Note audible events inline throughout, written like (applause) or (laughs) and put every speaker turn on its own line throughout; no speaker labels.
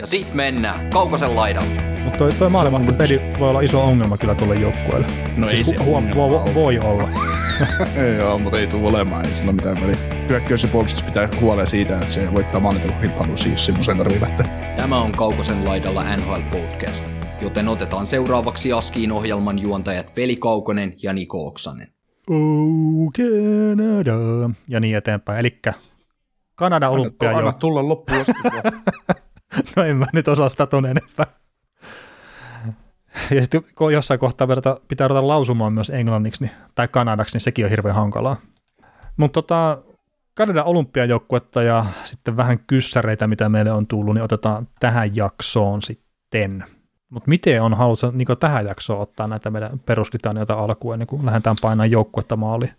Ja sit mennään Kaukosen laidalle.
Mutta toi, toi maalivahtipeli voi olla iso ongelma kyllä tuolle joukkueelle.
No ei se
huom, vo,
ole.
voi olla. (laughs)
Joo, mutta ei tule olemaan, ei sillä mitään väliä. Hyökkäys ja puolustus pitää huolen siitä, että se voittaa maalitelukilpailun siis semmoisen tarvii lähteä.
Tämä on Kaukosen laidalla NHL Podcast, joten otetaan seuraavaksi Askiin ohjelman juontajat Veli Kaukonen ja Niko Oksanen.
Oh, Canada. Ja niin eteenpäin. Elikkä Kanada
Anna,
olympia
anna tulla loppuun asti. (laughs) (laughs)
No en mä nyt osaa sitä ton enempää. Ja sitten kun jossain kohtaa verta, pitää ruveta lausumaan myös englanniksi niin, tai kanadaksi, niin sekin on hirveän hankalaa. Mutta tota, Kanadan olympiajoukkuetta ja sitten vähän kyssäreitä, mitä meille on tullut, niin otetaan tähän jaksoon sitten. Mutta miten on halunnut niin tähän jaksoon ottaa näitä meidän peruslitanioita alkuun, niin kun lähdetään painamaan joukkuetta maaliin?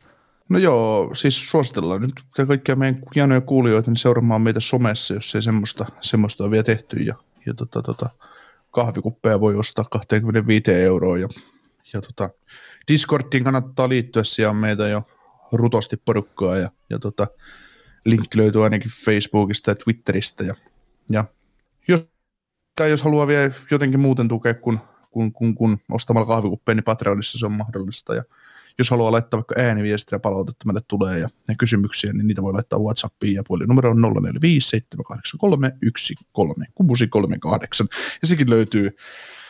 No joo, siis suositellaan nyt kaikkia meidän hienoja kuulijoita niin seuraamaan meitä somessa, jos ei semmoista, semmoista ole vielä tehty. Ja, ja tota, tota, kahvikuppeja voi ostaa 25 euroa. Ja, ja tota, Discordiin kannattaa liittyä, siellä on meitä jo rutosti porukkaa. Ja, ja tota, linkki löytyy ainakin Facebookista ja Twitteristä. Ja, ja jos, tai jos haluaa vielä jotenkin muuten tukea kuin kun, kun, kun ostamalla kahvikuppeja, niin Patreonissa se on mahdollista. Ja jos haluaa laittaa vaikka ääniviestiä palautetta meille tulee ja, ja kysymyksiä, niin niitä voi laittaa Whatsappiin ja puhelinnumero on 045783 ja sekin löytyy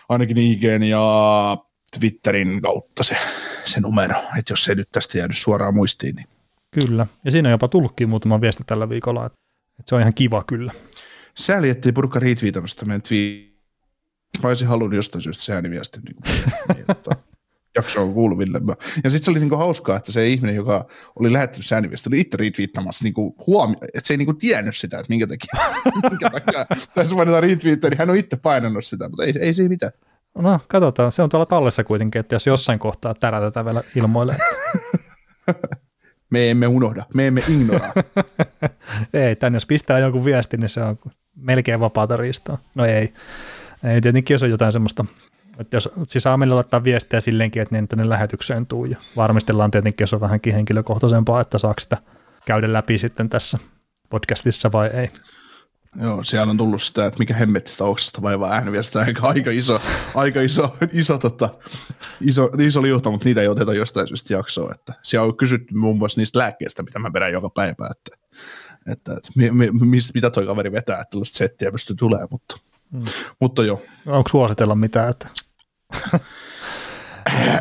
ainakin IGn ja Twitterin kautta se, se numero, että jos se ei nyt tästä jäänyt suoraan muistiin, niin
Kyllä. Ja siinä on jopa tullutkin muutama viesti tällä viikolla, että että se on ihan kiva kyllä.
sääli, ettei porukka retweetannut sitä meidän twi- Mä olisin halunnut jostain syystä se ääniviestin niin kuin, niin, (laughs) jaksoon kuuluville. Ja sitten se oli niinku hauskaa, että se ihminen, joka oli lähettänyt se ääniviestin, oli itse retweettamassa niinku huomi- että se ei niinku tiennyt sitä, että minkä takia, (laughs) minkä takia tässä mainitaan retweettiä, niin hän on itse painanut sitä, mutta ei, ei siinä mitään.
No, katsotaan. Se on tuolla tallessa kuitenkin, että jos jossain kohtaa tärätetään vielä ilmoille. (laughs)
Me emme unohda, me emme ignoraa. (laughs)
ei, tänne jos pistää jonkun viestin, niin se on melkein vapaata riistaa. No ei. Ei tietenkin, jos on jotain semmoista, että jos siis saa meille laittaa viestiä silleenkin, että ne ei tänne lähetykseen tuu. Ja varmistellaan tietenkin, jos on vähänkin henkilökohtaisempaa, että saako sitä käydä läpi sitten tässä podcastissa vai ei.
Joo, siellä on tullut sitä, että mikä hemmettistä oksasta vaivaa ääniviestistä, aika, aika iso, aika iso, iso, tota, iso, iso liuta, mutta niitä ei oteta jostain syystä jaksoa. Että siellä on kysytty muun muassa niistä lääkkeistä, mitä mä vedän joka päivä, että, että, että mi, mi, mistä, mitä toi kaveri vetää, että tällaista settiä pystyy tulemaan, mutta,
Mm.
mutta joo.
Onko suositella mitään? Että...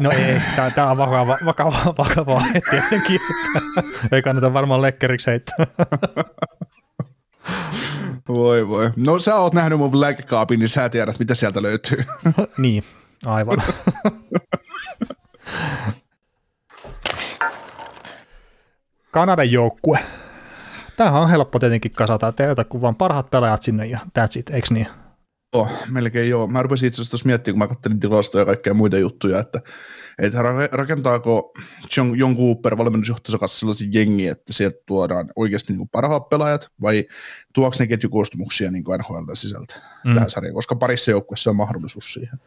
no ei, tämä on vakava, vakava, vakavaa tietenkin. Että ei kannata varmaan lekkeriksi heittää.
Voi voi. No sä oot nähnyt mun lääkekaapin, niin sä tiedät, mitä sieltä löytyy.
niin, aivan. Kanadan joukkue. Tämähän on helppo tietenkin kasata, teiltä kun vaan parhaat pelaajat sinne ja that's it, eikö niin?
Joo, melkein joo. Mä rupesin itse asiassa miettimään, kun mä katselin tilastoja ja kaikkea muita juttuja, että, että ra- rakentaako John, John Cooper valmennusjohtajansa kanssa sellaisen jengi, että sieltä tuodaan oikeasti niin parhaat pelaajat, vai tuoksi ne ketjukoostumuksia niin NHL sisältä mm. tähän sarjaan, koska parissa joukkueessa on mahdollisuus siihen.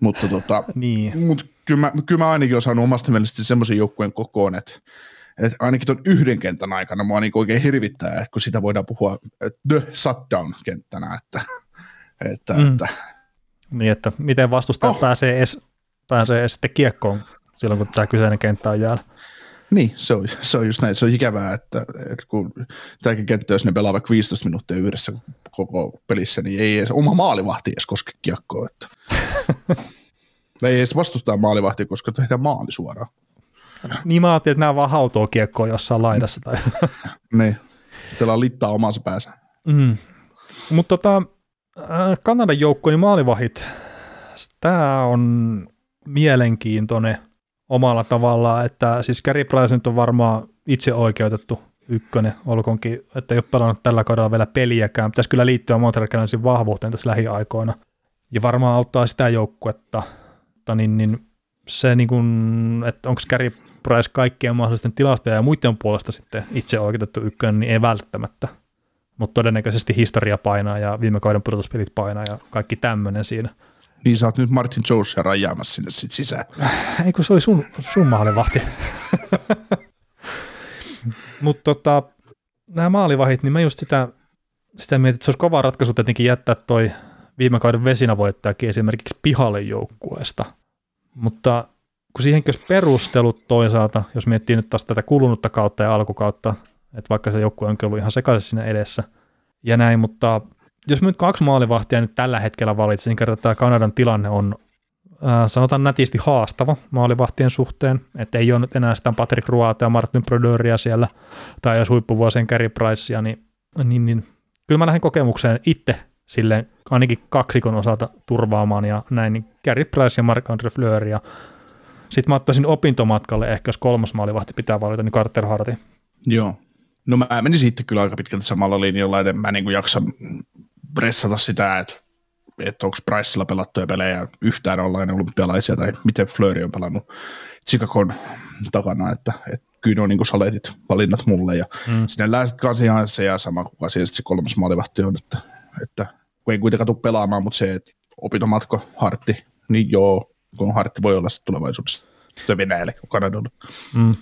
Mutta tota, (laughs)
Niin.
mut kyllä, mä, kyllä mä ainakin olen saanut omasta mielestäni semmoisen joukkueen kokoon, että että ainakin tuon yhden kentän aikana mua niin oikein hirvittää, että kun sitä voidaan puhua the shutdown-kenttänä, että, (laughs) että,
Mm.
että
Niin, että miten vastustaja oh. Pääsee, edes, pääsee edes sitten kiekkoon silloin, kun tämä kyseinen kenttä on jäällä.
niin, se on, se on just näin, se on ikävää, että, että kun tämäkin kenttä, jos ne pelaa vaikka 15 minuuttia yhdessä koko pelissä, niin ei edes oma maalivahti edes koske kiekkoa, että (laughs) ei edes vastustaa maalivahtia, koska tehdään maali suoraan.
Niin mä ajattelin, että nämä vaan hautoo kiekkoa jossain laidassa. Tai...
Niin, pelaa littaa omassa päässä.
Mm. Mutta tota, Kanadan joukkueen maalivahit, tämä on mielenkiintoinen omalla tavallaan, että siis Gary Price nyt on varmaan itse oikeutettu ykkönen, olkoonkin, että ei ole pelannut tällä kaudella vielä peliäkään. Pitäisi kyllä liittyä Montreal Canadiensin vahvuuteen tässä lähiaikoina. Ja varmaan auttaa sitä joukkuetta, mutta niin, niin se, niin kuin, että onko Gary Price kaikkien mahdollisten tilastoja ja muiden puolesta sitten itse oikeutettu ykkönen, niin ei välttämättä. Mutta todennäköisesti historia painaa ja viime kauden pudotuspelit painaa ja kaikki tämmöinen siinä.
Niin sä oot nyt Martin Jonesia rajaamassa sinne sit sisään. (laughs)
Ei kun se oli sun, sun maalivahti. (laughs) Mutta tota, nämä maalivahit, niin mä just sitä, sitä mietin, että se olisi kova ratkaisu tietenkin jättää toi viime kauden vesinavoittajakin esimerkiksi pihalle joukkueesta. Mutta kun siihenkin olisi perustelut toisaalta, jos miettii nyt taas tätä kulunutta kautta ja alkukautta, että vaikka se joukkue on ollut ihan sekaisin siinä edessä ja näin, mutta jos nyt kaksi maalivahtia nyt tällä hetkellä valitsin, niin kertaa tämä Kanadan tilanne on äh, sanotaan nätisti haastava maalivahtien suhteen, että ei ole nyt enää sitä Patrick Ruata ja Martin Brodeuria siellä, tai jos huippuvuosien Carey Pricea, niin, niin, niin kyllä mä lähden kokemukseen itse sille ainakin kaksikon osalta turvaamaan ja näin, niin Carey Price ja Marc-André Fleur ja sitten mä ottaisin opintomatkalle, ehkä jos kolmas maalivahti pitää valita, niin Carter Harti.
Joo. No mä menin sitten kyllä aika pitkälti samalla linjalla, että mä niin kuin jaksa pressata sitä, että, että onko Priceilla pelattuja pelejä yhtään ollaan olympialaisia tai miten Fleury on pelannut Chicagon takana, että, että kyllä ne on niin saletit valinnat mulle ja mm. sinne lääsit kanssa ihan se ja sama kuka siellä se kolmas maalivahti on, että, että kun ei kuitenkaan tule pelaamaan, mutta se, että opintomatko, hartti, niin joo, kun hartti voi olla sitten tulevaisuudessa tai Venäjälle kuin Kanadalle.
Mm.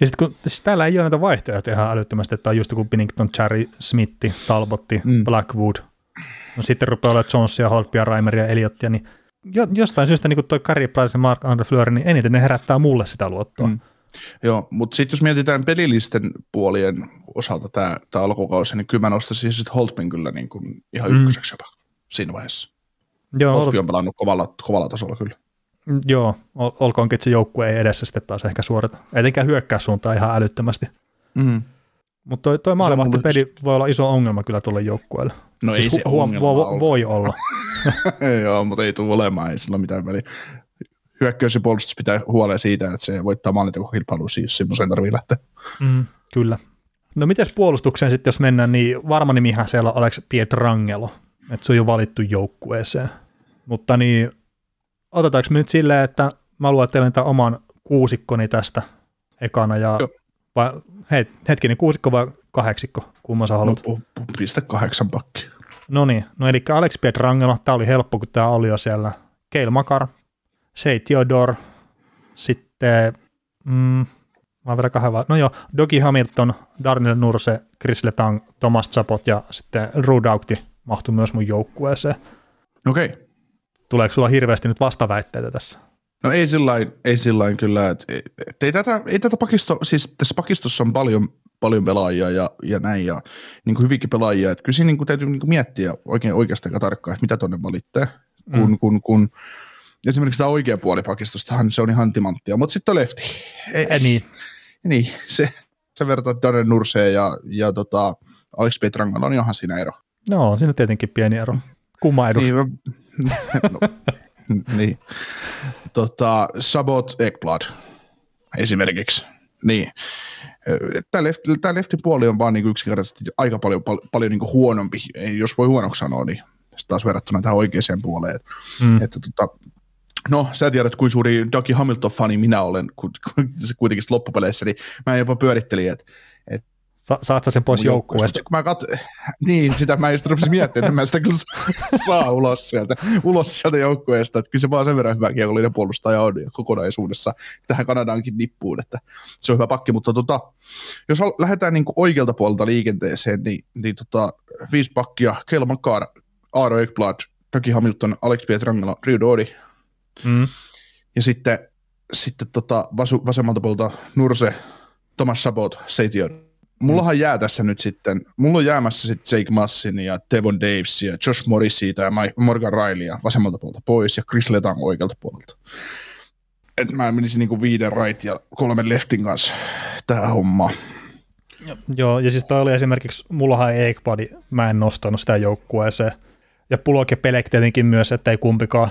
Ja sitten kun siis täällä ei ole näitä vaihtoehtoja ihan älyttömästi, että on just kuin Binnington, Cherry, Smithi, Talbotti, mm. Blackwood, no sitten rupeaa olemaan Jonesia, Holpia, Raimeria, Eliottia, niin jo, jostain syystä niin kuin toi Kari Price ja Mark Andre Fleury, niin eniten ne herättää mulle sitä luottoa. Mm.
Joo, mutta sitten jos mietitään pelillisten puolien osalta tämä, alkukausi, niin kyllä mä nostaisin sitten Holtmin kyllä niin kuin ihan mm. ykköseksi jopa siinä vaiheessa. Joo, Holtby on pelannut kovalla, kovalla tasolla kyllä.
Joo, ol, olkoonkin, että se joukkue ei edessä sitten taas ehkä suorita. Etenkään suuntaan ihan älyttömästi. Mm. Mutta toi, toi maalivahtipeli mulle... voi olla iso ongelma kyllä tuolle joukkueelle.
No siis ei se hu- ongelma
vo- Voi olla. (laughs)
Joo, mutta ei tule olemaan, ei sillä mitään väliä. Hyökkäys ja puolustus pitää huolen siitä, että se voittaa maalintekokilpailu, siis semmoiseen tarvii lähteä.
Mm, kyllä. No miten puolustukseen sitten, jos mennään, niin varma nimihän siellä on Alex Pietrangelo, että se on jo valittu joukkueeseen. Mutta niin, otetaanko me nyt silleen, että mä luettelen tämän oman kuusikkoni tästä ekana, ja vai, hei, hetkinen, kuusikko vai kahdeksikko, kumman sä haluat?
No, pistä kahdeksan pakki.
No niin, no eli Alex Pietrangelo, tämä oli helppo, kun tämä oli jo siellä. Keil Makar, Sei Theodore, sitten, mm, mä vielä kahden No joo, Dogi Hamilton, Darnell Nurse, Chris Letang, Thomas Zapot ja sitten Rudaukti mahtui myös mun joukkueeseen.
Okei. Okay.
Tuleeko sulla hirveästi nyt vastaväitteitä tässä?
No ei sillain, ei sillain kyllä, että et ei tätä, ei tätä pakisto, siis tässä pakistossa on paljon, paljon pelaajia ja, ja näin ja niin kuin hyvinkin pelaajia, että kyllä siinä niin kuin täytyy niin kuin miettiä oikein oikeastaan tarkkaan, että mitä tuonne valittaa, kun, mm. kun, kun esimerkiksi tämä oikea puoli pakistostahan se on ihan timanttia, mutta sitten on lefti.
Ei, ei, niin.
Niin, se, se vertaa Darren Nurseen ja, ja tota, Alex Petrangan on johan siinä ero.
No, siinä on tietenkin pieni ero. Kumma edus?
Niin, no, niin. Tota, Sabot Ekblad esimerkiksi. Niin. Tämä, left, tämä leftin puoli on vaan niin yksinkertaisesti aika paljon, pal, paljon niin huonompi, ei, jos voi huonoksi sanoa, niin taas verrattuna tähän oikeaan puoleen. Mm. Että, tota, no, sä tiedät, kuin suuri Dougie Hamilton-fani minä olen, kun, kun se kuitenkin loppupeleissä, niin mä jopa pyörittelin, että
Sa- saat sä sen pois joukkueesta?
Mä kat... Niin, sitä mä just rupesin miettimään, että mä sitä kyllä saa ulos sieltä, ulos sieltä joukkueesta. Että kyllä se vaan sen verran hyvä kiekollinen puolustaja on ja kokonaisuudessa tähän Kanadaankin nippuun, että se on hyvä pakki. Mutta tota, jos lähdetään niin oikealta puolelta liikenteeseen, niin, niin tota, viisi pakkia, Kel Makar, Aaro Ekblad, Taki Hamilton, Alex Pietrangelo, Rio Dodi. Mm. Ja sitten, sitten tota, vasu, vasemmalta puolelta Nurse, Thomas Sabot, Seitior mullahan jää tässä nyt sitten, mulla on jäämässä sitten Jake Massin ja Devon Davis ja Josh Morris siitä ja Morgan ja vasemmalta puolelta pois ja Chris Letang oikealta puolelta. Et mä menisin niinku viiden right ja kolmen leftin kanssa tähän hommaan.
Joo, ja siis toi oli esimerkiksi, mullahan ei Ekbadi, mä en nostanut sitä joukkueeseen. Ja Pulok ja Pelek tietenkin myös, että ei kumpikaan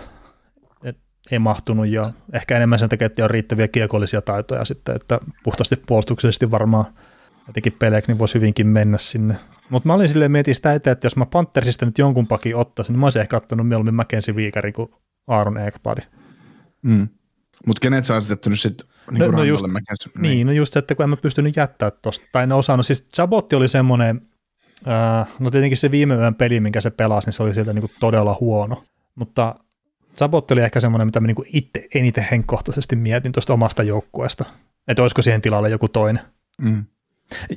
et ei mahtunut jo. Ehkä enemmän sen takia, että on riittäviä kiekollisia taitoja sitten, että puhtaasti puolustuksellisesti varmaan – etenkin Pelek, niin voisi hyvinkin mennä sinne. Mutta mä olin silleen mietin sitä eteen, että jos mä Panthersista nyt jonkun pakin ottaisin, niin mä olisin ehkä ottanut mieluummin Mackenzie Viikari kuin Aaron Ekbadi.
Mm. Mutta kenet sä olisit jättänyt sitten niin
No-
no,
just-
Mäkäs,
Niin, no just se, että kun en mä pystynyt jättää tosta, tai en osannut, siis Chabotti oli semmoinen, äh, no tietenkin se viime yön peli, minkä se pelasi, niin se oli sieltä niinku todella huono, mutta Chabotti oli ehkä semmoinen, mitä mä niinku itse eniten henkkohtaisesti mietin tuosta omasta joukkueesta, että olisiko siihen tilalle joku toinen.
Mm.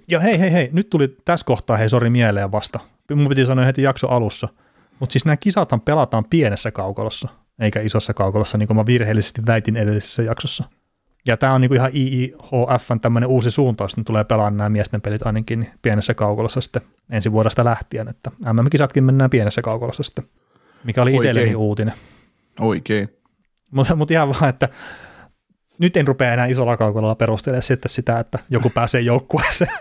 Ja hei, hei, hei, nyt tuli tässä kohtaa, hei, sori mieleen vasta. Mun piti sanoa heti jakso alussa. Mutta siis nämä kisathan pelataan pienessä kaukolossa, eikä isossa kaukolossa, niin kuin mä virheellisesti väitin edellisessä jaksossa. Ja tämä on niinku ihan IIHFn tämmöinen uusi suuntaus, että ne tulee pelaamaan nämä miesten pelit ainakin niin pienessä kaukolossa sitten ensi vuodesta lähtien, että MM-kisatkin mennään pienessä kaukolossa sitten, mikä oli itselleni uutinen.
Oikein.
Mutta mut ihan vaan, että nyt en rupea enää isolla kaukololla perustelemaan sitten sitä, että joku pääsee joukkueeseen. (laughs)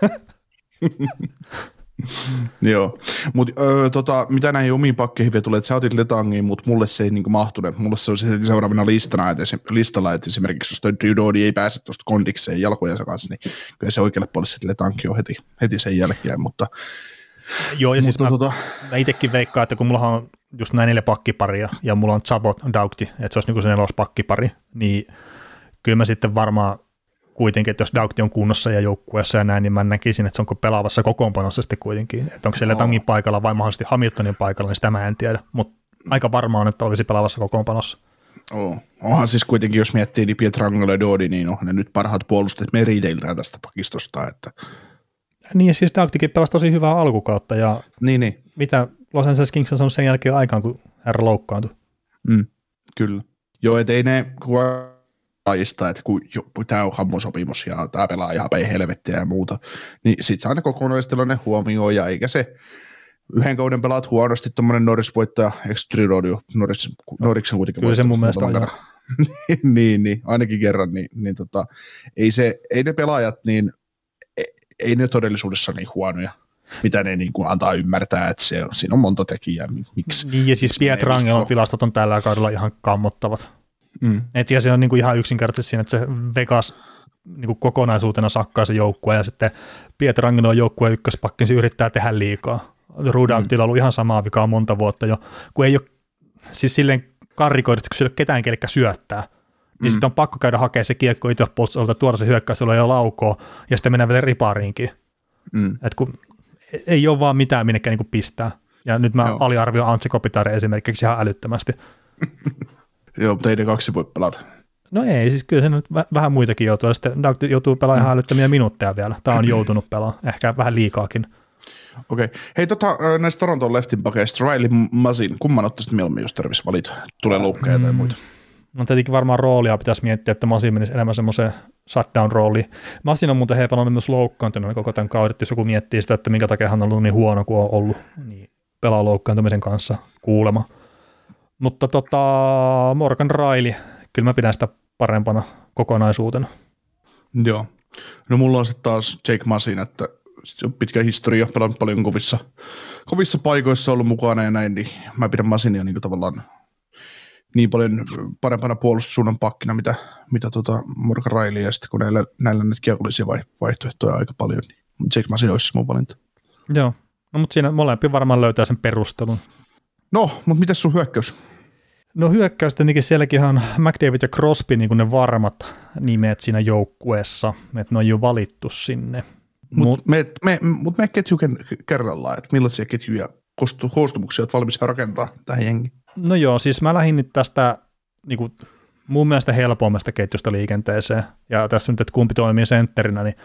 Joo, mutta tota, mitä näihin omiin pakkeihin vielä tulee, että sä otit Letangiin, mutta mulle se ei niinku mahtunut. Mulle se on se seuraavana listana, että esi- listalla, että esimerkiksi jos toi ei pääse tuosta kondikseen jalkojensa kanssa, niin kyllä se oikealle puolelle sitten Letangi on heti, heti sen jälkeen, mutta,
Joo, ja siis
mutta
mä,
tota,
mä itsekin veikkaan, että kun mulla on just näin neljä pakkiparia ja mulla on Zabot Daugti, että se olisi niinku se nelos pakkipari, niin kyllä mä sitten varmaan kuitenkin, että jos Daugti on kunnossa ja joukkueessa ja näin, niin mä näkisin, että se onko pelaavassa kokoonpanossa sitten kuitenkin. Että onko se Letangin paikalla vai mahdollisesti Hamiltonin paikalla, niin sitä mä en tiedä. Mutta aika varmaan että olisi pelaavassa kokoonpanossa.
Oo. Onhan siis kuitenkin, jos miettii, niin Pietrangelo ja Dodi, niin on ne nyt parhaat puolustajat merideiltään tästä pakistosta. Että.
Niin ja siis Daugtikin pelasi tosi hyvää alkukautta ja
Niin, niin.
mitä Los Angeles Kings on saanut sen jälkeen aikaan, kun herra loukkaantui.
Mm, kyllä. Joo, et ei ne kukaan lajista, että kun tämä on hammosopimus ja tämä pelaa ihan päin helvettiä ja muuta, niin sitten aina kokonaistilanne huomioon ja eikä se yhden kauden pelaat huonosti, tuommoinen Norris voittaa, eikö Trirodio, Norris, Norriksen kuitenkin
Kyllä se mun mielestä on, (laughs)
niin, niin, ainakin kerran, niin, niin tota, ei, se, ei ne pelaajat, niin ei, ei ne todellisuudessa niin huonoja, mitä ne niin kuin antaa ymmärtää, että se, on- siinä on monta tekijää, mi- miksi.
Niin ja siis Pietrangelon
usko.
tilastot on tällä kaudella ihan kammottavat.
Mm.
Et siellä se on niinku ihan yksinkertaisesti siinä, että se Vegas niinku kokonaisuutena sakkaa se joukkue ja sitten Pietrangelo on joukkueen ykköspakki, niin se yrittää tehdä liikaa. Rudautilla on ollut ihan samaa vikaa monta vuotta jo, kun ei ole siis silleen karrikoidut, kun ei ole ketään kellekä syöttää. Niin
Mm.
sitten on pakko käydä hakemaan se kiekko itse tuoda se hyökkäys, jolla jo laukoo, ja sitten mennään vielä ripariinkin.
Mm.
Et kun ei ole vaan mitään minnekään niinku pistää. Ja nyt mä
Joo.
aliarvioin Antsi Kopitaari esimerkiksi ihan älyttömästi. (laughs)
Joo, mutta ei ne kaksi voi pelata.
No ei, siis kyllä se nyt vä- vähän muitakin joutuu. Sitten Doug joutuu pelaamaan ihan älyttömiä minuutteja vielä. Tämä on joutunut pelaamaan, ehkä vähän liikaakin.
Okei. Hei, tota, näistä Toronton leftin pakeista, Riley Masin, kumman ottaisit mieluummin, jos tarvitsisi valita? Tulee loukkeja tai muita.
No tietenkin varmaan roolia pitäisi miettiä, että Masin menisi enemmän semmoiseen shutdown-rooliin. Masin on muuten heipannut myös loukkaantunut koko tämän kauden, jos joku miettii sitä, että minkä takia hän on ollut niin huono kuin on ollut, niin pelaa loukkaantumisen kanssa kuulema. Mutta tota, Morgan Riley, kyllä mä pidän sitä parempana kokonaisuutena.
Joo. No mulla on sitten taas Jake Masin, että se on pitkä historia, pelannut paljon kovissa, kovissa paikoissa ollut mukana ja näin, niin mä pidän Masinia niin tavallaan niin paljon parempana puolustussuunnan pakkina, mitä, mitä tota Morgan Riley, ja sitten kun näillä, näillä nyt kiekollisia vai, vaihtoehtoja aika paljon, niin Jake Masin olisi se mun valinta.
Joo, no mutta siinä molempi varmaan löytää sen perustelun.
No, mutta mitäs sun hyökkäys?
No hyökkäys tietenkin sielläkin on McDavid ja Crosby niin kuin ne varmat nimet siinä joukkueessa, että ne on jo valittu sinne. Mut,
Mutta me, me, mut me ketju kerrallaan, että millaisia ketjuja koostu- koostumuksia olet valmis rakentaa tähän jengiin.
no joo, siis mä lähdin nyt tästä niin kuin, mun mielestä helpommasta ketjusta liikenteeseen, ja tässä nyt, että kumpi toimii sentterinä, niin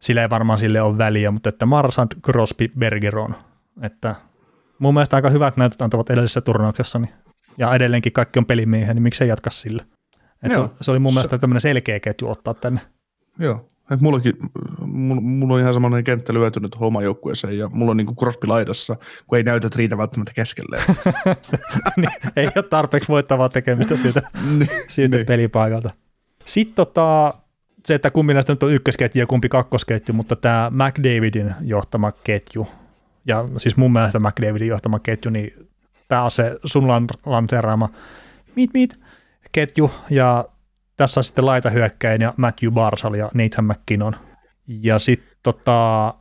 sillä ei varmaan sille ole väliä, mutta että Marsand, Crosby, Bergeron, että mun mielestä aika hyvät näytöt antavat edellisessä turnauksessa, niin, ja edelleenkin kaikki on pelimiehiä, niin miksei jatka sillä. Et se,
Joo.
se, oli mun
Se-
mielestä tämmöinen selkeä ketju ottaa tänne.
Joo. Et mullakin, mulla, mulla on ihan samanlainen kenttä lyötynyt homma joukkueeseen ja mulla on niinku Crosby laidassa, kun ei näytöt riitä välttämättä keskelle. (laughs)
niin, ei ole tarpeeksi voittavaa tekemistä siltä, siltä
niin.
pelipaikalta. Sitten tota, se, että kumpi näistä nyt on ykkösketju ja kumpi kakkosketju, mutta tämä McDavidin johtama ketju, ja siis mun mielestä McDavidin johtama ketju, niin tämä on se sun lan- lanseeraama meet, meet ketju, ja tässä on sitten laitahyökkäin ja Matthew Barsal ja Nathan McKinnon. Ja sitten tota,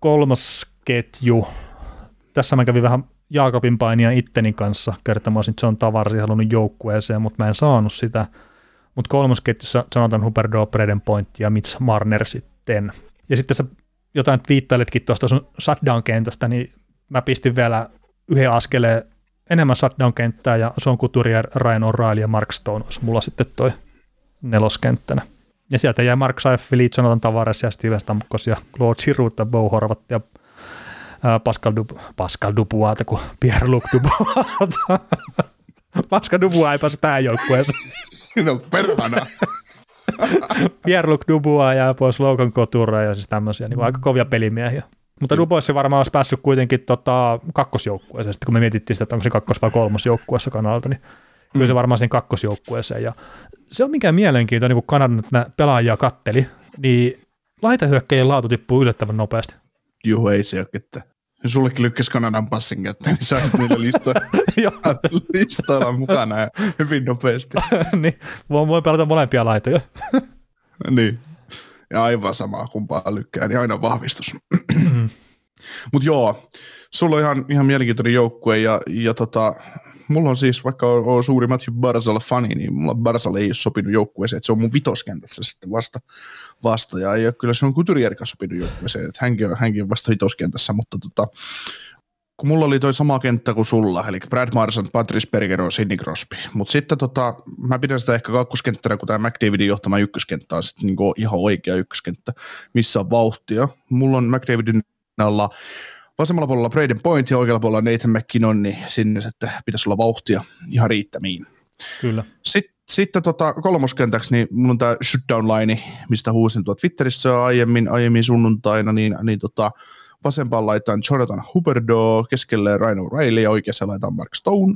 kolmas ketju, tässä mä kävin vähän Jaakobin painia itteni kanssa kertomaan, että John Tavarsi halunnut joukkueeseen, mutta mä en saanut sitä. mutta kolmosketjussa Jonathan Huberdeau, Braden Point ja Mitch Marner sitten. Ja sitten sä jotain twiittailetkin tuosta sun shutdown-kentästä, niin mä pistin vielä yhden askeleen enemmän shutdown-kenttää ja Sean Couturier, Ryan O'Reilly ja Mark Stone olisi mulla sitten toi neloskenttänä. Ja sieltä jäi Mark Seiffel, Jonathan Tavares ja Steven Stamkos ja Claude Giroux ja Bo Horvat ja Pascal, Dub- Pascal Dubuata kuin Pierre-Luc Dubuata. (laughs) Pascal Dubois ei pääse tähän joukkueeseen. (laughs)
No perhana. (laughs)
Pierre-Luc Dubois ja pois Logan Couture ja siis tämmöisiä niin aika kovia pelimiehiä. Mutta Dubois varmaan olisi päässyt kuitenkin tota, kakkosjoukkueeseen, sitten kun me mietittiin sitä, että onko se kakkos- vai kolmosjoukkueessa Kanalta, niin kyllä se varmaan sen kakkosjoukkueeseen. Ja se on mikään mielenkiintoinen, kun Kanadan pelaajia katteli, niin laitahyökkäjien laatu tippuu yllättävän nopeasti.
Juu, ei se ole ketään. Sullekin lykkäs Kanadan passin kätteen, niin saisit niillä (laughs) (laughs) listoilla, mukana ja hyvin nopeasti. (laughs)
niin voi, voi pelata molempia laitoja.
niin. Ja aivan samaa kumpaa lykkää, niin aina vahvistus. (clears throat) Mutta joo, sulla on ihan, ihan mielenkiintoinen joukkue ja, ja tota, mulla on siis, vaikka on, on suuri Matthew Barzal fani, niin mulla Barzal ei ole sopinut joukkueeseen, että se on mun vitoskentässä sitten vasta, vasta ja, ja kyllä se on Kuturierka sopinut joukkueeseen, että hänkin on, hänkin on vasta vitoskentässä, mutta tota, kun mulla oli toi sama kenttä kuin sulla, eli Brad Marson, Patrice Bergeron, Sidney Crosby, mutta sitten tota, mä pidän sitä ehkä kakkoskenttänä, kun tämä McDavidin johtama ykköskenttä on sitten niinku ihan oikea ykköskenttä, missä on vauhtia. Mulla on McDavidin alla vasemmalla puolella Braden Point ja oikealla puolella Nathan McKinnon, niin sinne että pitäisi olla vauhtia ihan riittämiin.
Kyllä.
Sitten, sitten tota, kolmoskentäksi, niin mulla on tämä shutdown line, mistä huusin tuot Twitterissä aiemmin, aiemmin sunnuntaina, niin, niin tota, vasempaan laitaan Jonathan Huberdeau, keskelle Ryan O'Reilly ja oikeassa laitaan Mark Stone.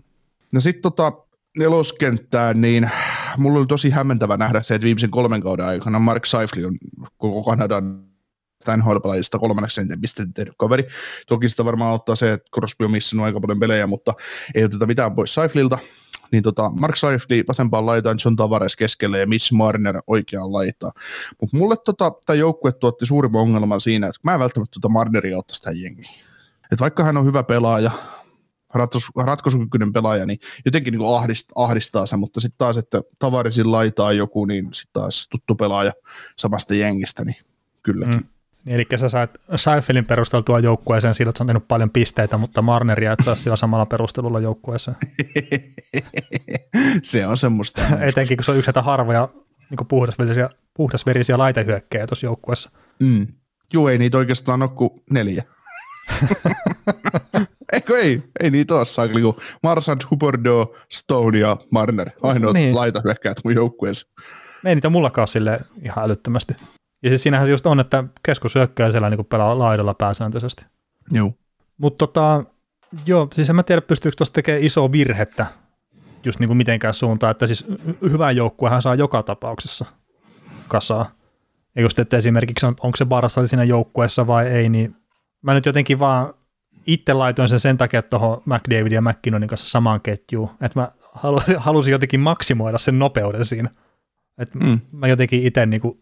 Ja sitten tota, neloskenttään, niin mulla oli tosi hämmentävä nähdä se, että viimeisen kolmen kauden aikana Mark Seifli on koko Kanadan NHL-pelaajista kolmanneksi eniten pistettä tehnyt kaveri. Toki sitä varmaan ottaa se, että Crosby on missannut aika paljon pelejä, mutta ei oteta mitään pois Seiflilta. Niin tota, Mark Seifli vasempaan laitaan, John Tavares keskelle ja Mitch Marner oikeaan laitaan. Mutta mulle tota, tämä joukkue tuotti suurimman ongelman siinä, että mä en välttämättä tuota Marneria ottaisi tähän jengiin. Et vaikka hän on hyvä pelaaja, ratkaisu, ratkaisukykyinen pelaaja, niin jotenkin niin ahdistaa, ahdistaa se, mutta sitten taas, että Tavaresin laitaa joku, niin sitten taas tuttu pelaaja samasta jengistä, niin kylläkin. Mm.
Niin, eli sä sait Seifelin perusteltua joukkueeseen sillä, että se on tehnyt paljon pisteitä, mutta Marneria et saa sillä samalla perustelulla joukkueeseen. (laughs)
se on semmoista.
Etenkin kun se on yksi harvoja niin puhdasverisiä, puhdasverisiä laitehyökkejä tuossa joukkueessa.
Mm. Joo, ei niitä oikeastaan ole kuin neljä. (laughs) Eikö ei? Ei niitä ole saakeli kuin Marsant, Huberdeau, Stone ja Marner. Ainoat niin. laitahyökkäät mun joukkueessa.
Ei niitä mullakaan sille ihan älyttömästi. Ja siis siinähän se just on, että keskushyökkäjäisellä niin pelaa laidalla pääsääntöisesti.
Joo.
Mutta tota, joo, siis en mä tiedä, pystyykö tuosta tekemään isoa virhettä just niin kuin mitenkään suuntaan, että siis hyvä joukkuehan saa joka tapauksessa kasaa. Ja just, että esimerkiksi on, onko se Barsa siinä joukkueessa vai ei, niin mä nyt jotenkin vaan itse laitoin sen sen takia tuohon McDavid ja McKinnonin kanssa samaan ketjuun, että mä (laughs) halusin jotenkin maksimoida sen nopeuden siinä. Että mm. mä jotenkin itse niinku,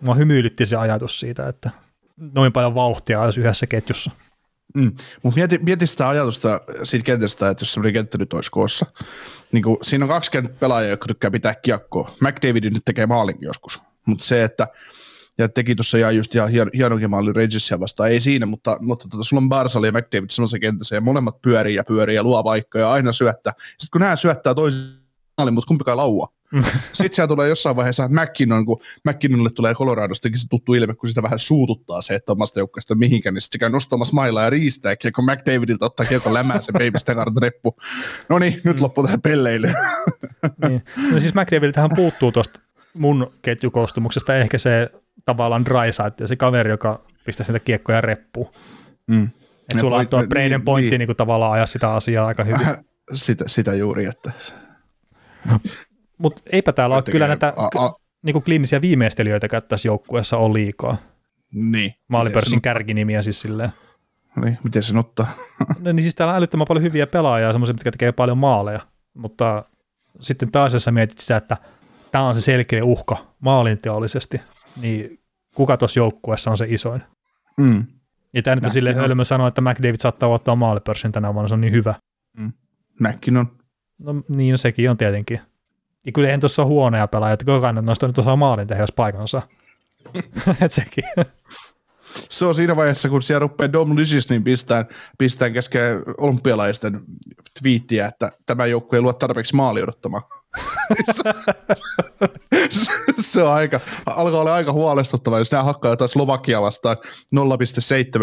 mua hymyilytti se ajatus siitä, että noin paljon vauhtia olisi yhdessä ketjussa.
Mm. Mutta mieti, mieti sitä ajatusta siitä kentästä, että jos semmoinen kenttä nyt olisi koossa. Niin kun, siinä on kaksi pelaajaa, jotka tykkää pitää kiekkoa. McDavid nyt tekee maalinkin joskus. Mutta se, että ja teki tuossa ihan just ihan hieno, hienokin maali Rangersia vastaan, ei siinä, mutta, mutta tota, sulla on Barsal ja McDavid semmoisessa kentässä ja molemmat pyörii ja pyörii ja luo paikkoja ja aina syöttää. Sitten kun nämä syöttää toisen maalin, mutta kumpikaan laua. Sitten siellä tulee jossain vaiheessa McKinnon, kun McKinnonille tulee Coloradostakin se tuttu ilme, kun sitä vähän suututtaa se, että omasta joukkueesta mihinkään, niin sitten se käy nostamassa mailaa ja riistää, kun McDavidilta ottaa kiekon lämää se baby reppu. No niin, nyt loppu tähän pelleille.
niin. No siis McDavidiltähän puuttuu tuosta mun ketjukoostumuksesta ehkä se tavallaan dry side, se kaveri, joka pistää sitä kiekkoja reppuun. Mm. Että sulla on tuo Braden pointti niin. niin tavallaan ajaa sitä asiaa aika hyvin.
Sitä, sitä juuri, että...
Mutta eipä täällä ole kyllä näitä a, a, niin kliinisiä viimeistelijöitä tässä joukkueessa on liikaa.
Niin.
Maalipörssin kärkinimiä siis silleen.
Niin, miten se ottaa? (laughs)
no, niin siis täällä on älyttömän paljon hyviä pelaajia, semmoisia, jotka tekee paljon maaleja, mutta sitten taas jos sä mietit sitä, että tämä on se selkeä uhka maalinteollisesti, niin kuka tuossa joukkueessa on se isoin?
Mm.
Ja tämä nyt on silleen hölmö sanoa, että McDavid saattaa ottaa maalipörssin tänä vuonna, se on niin hyvä.
Mm. Mäkin on.
No niin, sekin on tietenkin. Ja kyllä eihän tuossa ole huoneja pelaajia, että jokainen noista nyt osaa maalin tehdä, jos paikansa. (laughs) Et sekin.
Se on siinä vaiheessa, kun siellä rupeaa Dom Lysis, niin pistään, pistään kesken olympialaisten twiittiä, että tämä joukkue ei luo tarpeeksi maali odottamaan. (laughs) se, se, on aika, alkaa olla aika huolestuttava, jos nämä hakkaa jotain Slovakia vastaan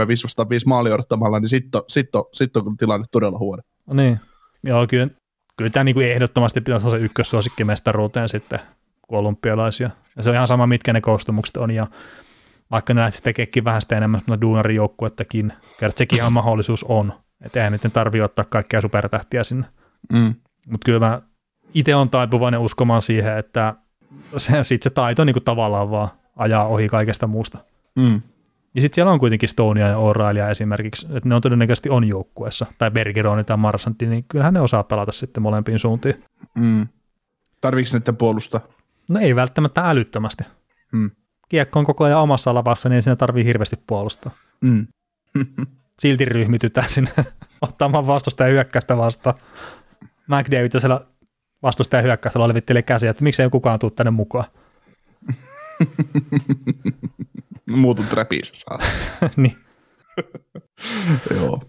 0,7 5 vastaan 5 maali odottamalla, niin sitten sit on, sit on tilanne todella huono.
No niin, joo kyllä, kyllä tämä niinku ehdottomasti pitäisi olla se ykkössuosikki mestaruuteen sitten kuin olympialaisia. Ja se on ihan sama, mitkä ne koostumukset on, ja vaikka ne lähtisi tekeekin vähän sitä enemmän duunarijoukkuettakin, kertaa sekin ihan mahdollisuus on, että eihän nyt tarvitse ottaa kaikkia supertähtiä sinne.
Mm.
Mutta kyllä mä itse on taipuvainen uskomaan siihen, että se, sit se taito niin kuin tavallaan vaan ajaa ohi kaikesta muusta.
Mm.
Ja sitten siellä on kuitenkin Stonia ja O'Reillya esimerkiksi, että ne on todennäköisesti on joukkueessa, tai Bergeroni tai Marsanti, niin kyllähän ne osaa pelata sitten molempiin suuntiin.
Mm. Tarviiko niiden puolusta?
No ei välttämättä älyttömästi.
Mm.
Kiekko on koko ajan omassa alavassa, niin ei siinä tarvii hirveästi puolustaa.
Mm. (laughs) (laughs)
Silti ryhmitytään sinne (laughs) ottamaan vastustajan hyökkäystä vastaan. McDavid ja siellä vastustajan levittelee käsiä, että miksei kukaan tule tänne mukaan.
Muutun träpiissä saa. (laughs)
niin. (laughs)
Joo.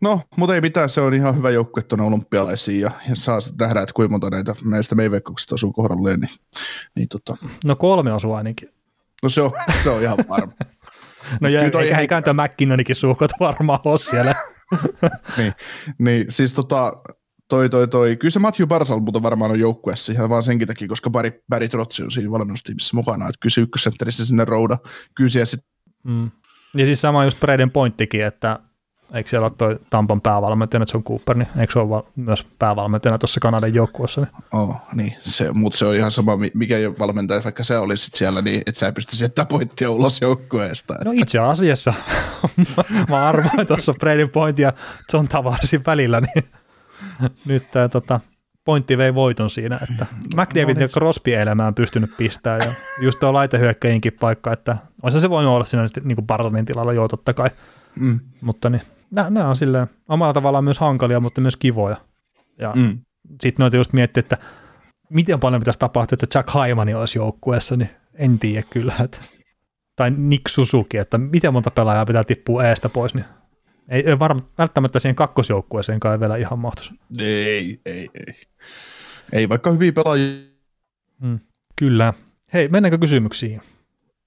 No, mutta ei mitään, se on ihan hyvä joukkue tuonne olympialaisiin ja, ja saa nähdä, että kuinka monta näitä näistä meiveikkauksista osuu kohdalleen. Niin, niin tota.
No kolme osuu ainakin.
No se on, se on ihan varma. (laughs)
no ja eikä, eikä tämä McKinnonikin suhkot varmaan ole siellä.
niin, niin, siis tota, toi, toi, toi. Kyllä se Matthew Barsal muuten varmaan on joukkueessa ihan vaan senkin takia, koska Barry, Barry Trotsi on siinä valmennustiimissä mukana, että kyllä se ykkössentterissä sinne rouda, kyllä siellä sit...
Mm. Ja siis sama just Braden pointtikin, että eikö siellä ole toi Tampan päävalmentajana John Cooper, niin eikö se ole myös päävalmentajana tuossa Kanadan joukkueessa? Niin?
Oh, niin, se, mutta se on ihan sama, mikä ei valmentaja, vaikka sä olisit siellä, niin et sä pysty jättämään pointtia ulos joukkueesta.
No itse asiassa, (laughs) mä arvoin tuossa Braden Point ja John Tavarsin välillä, niin (laughs) nyt tämä tota, pointti vei voiton siinä, että McDavid ja Crosby elämään pystynyt pistämään ja just tuo laitehyökkäjinkin paikka, että olisi se voinut olla siinä niin kuin Bartonin tilalla, joo totta kai,
mm.
mutta niin, nämä on silleen omalla tavallaan myös hankalia, mutta myös kivoja. Ja mm. sitten noita just miettiä, että miten paljon pitäisi tapahtua, että Jack Haimani olisi joukkueessa, niin en tiedä kyllä. Että, tai Nick Suzuki, että miten monta pelaajaa pitää tippua eestä pois, niin ei, ei varm, välttämättä siihen kakkosjoukkueeseen kai vielä ihan mahtuisi.
Ei, ei, ei. Ei vaikka hyviä pelaajia.
Mm, kyllä. Hei, mennäänkö kysymyksiin?